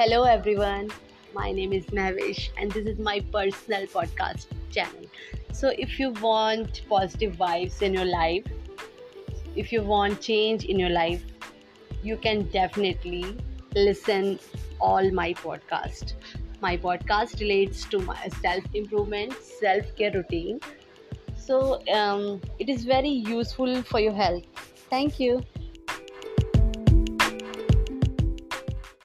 Hello, everyone. My name is Mavish, and this is my personal podcast channel. So, if you want positive vibes in your life, if you want change in your life, you can definitely listen all my podcast. My podcast relates to my self improvement, self care routine. So, um, it is very useful for your health. Thank you.